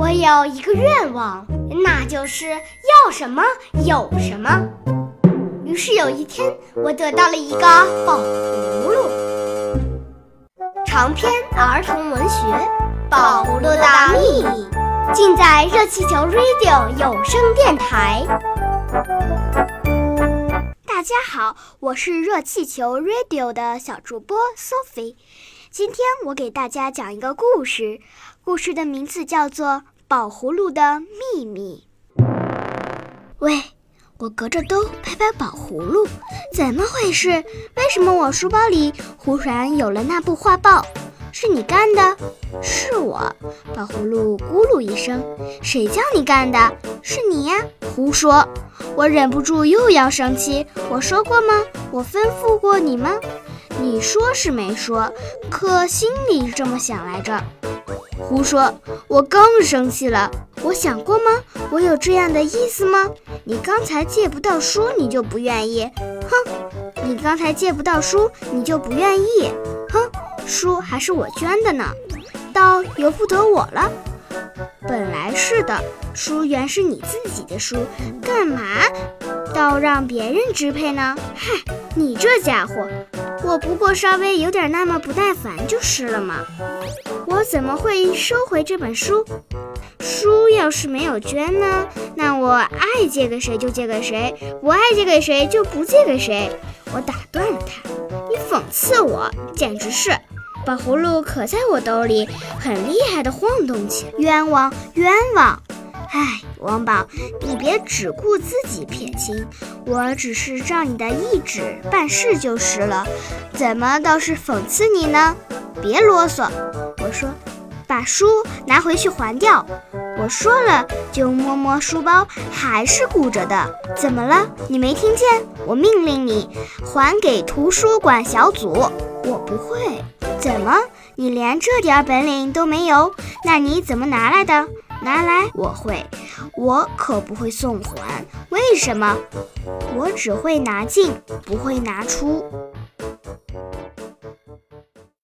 我有一个愿望，那就是要什么有什么。于是有一天，我得到了一个宝葫芦。长篇儿童文学《宝葫芦的秘密》，尽在热气球 Radio 有声电台。大家好，我是热气球 Radio 的小主播 Sophie。今天我给大家讲一个故事，故事的名字叫做《宝葫芦的秘密》。喂，我隔着兜拍拍宝葫芦，怎么回事？为什么我书包里忽然有了那部画报？是你干的？是我。宝葫芦咕噜一声，谁叫你干的？是你呀！胡说！我忍不住又要生气。我说过吗？我吩咐过你吗？你说是没说，可心里这么想来着。胡说！我更生气了。我想过吗？我有这样的意思吗？你刚才借不到书，你就不愿意？哼！你刚才借不到书，你就不愿意？哼！书还是我捐的呢，倒由不得我了。本来是的，书原是你自己的书，干嘛倒让别人支配呢？嗨，你这家伙！我不过稍微有点那么不耐烦就是了嘛。我怎么会收回这本书？书要是没有捐呢，那我爱借给谁就借给谁，不爱借给谁就不借给谁。我打断了他，你讽刺我，简直是！宝葫芦可在我兜里，很厉害的晃动起来。冤枉，冤枉！哎，王宝，你别只顾自己撇清，我只是照你的意志办事就是了，怎么倒是讽刺你呢？别啰嗦，我说，把书拿回去还掉。我说了就摸摸书包，还是鼓着的。怎么了？你没听见？我命令你还给图书馆小组。我不会。怎么？你连这点本领都没有？那你怎么拿来的？拿来，我会，我可不会送还。为什么？我只会拿进，不会拿出。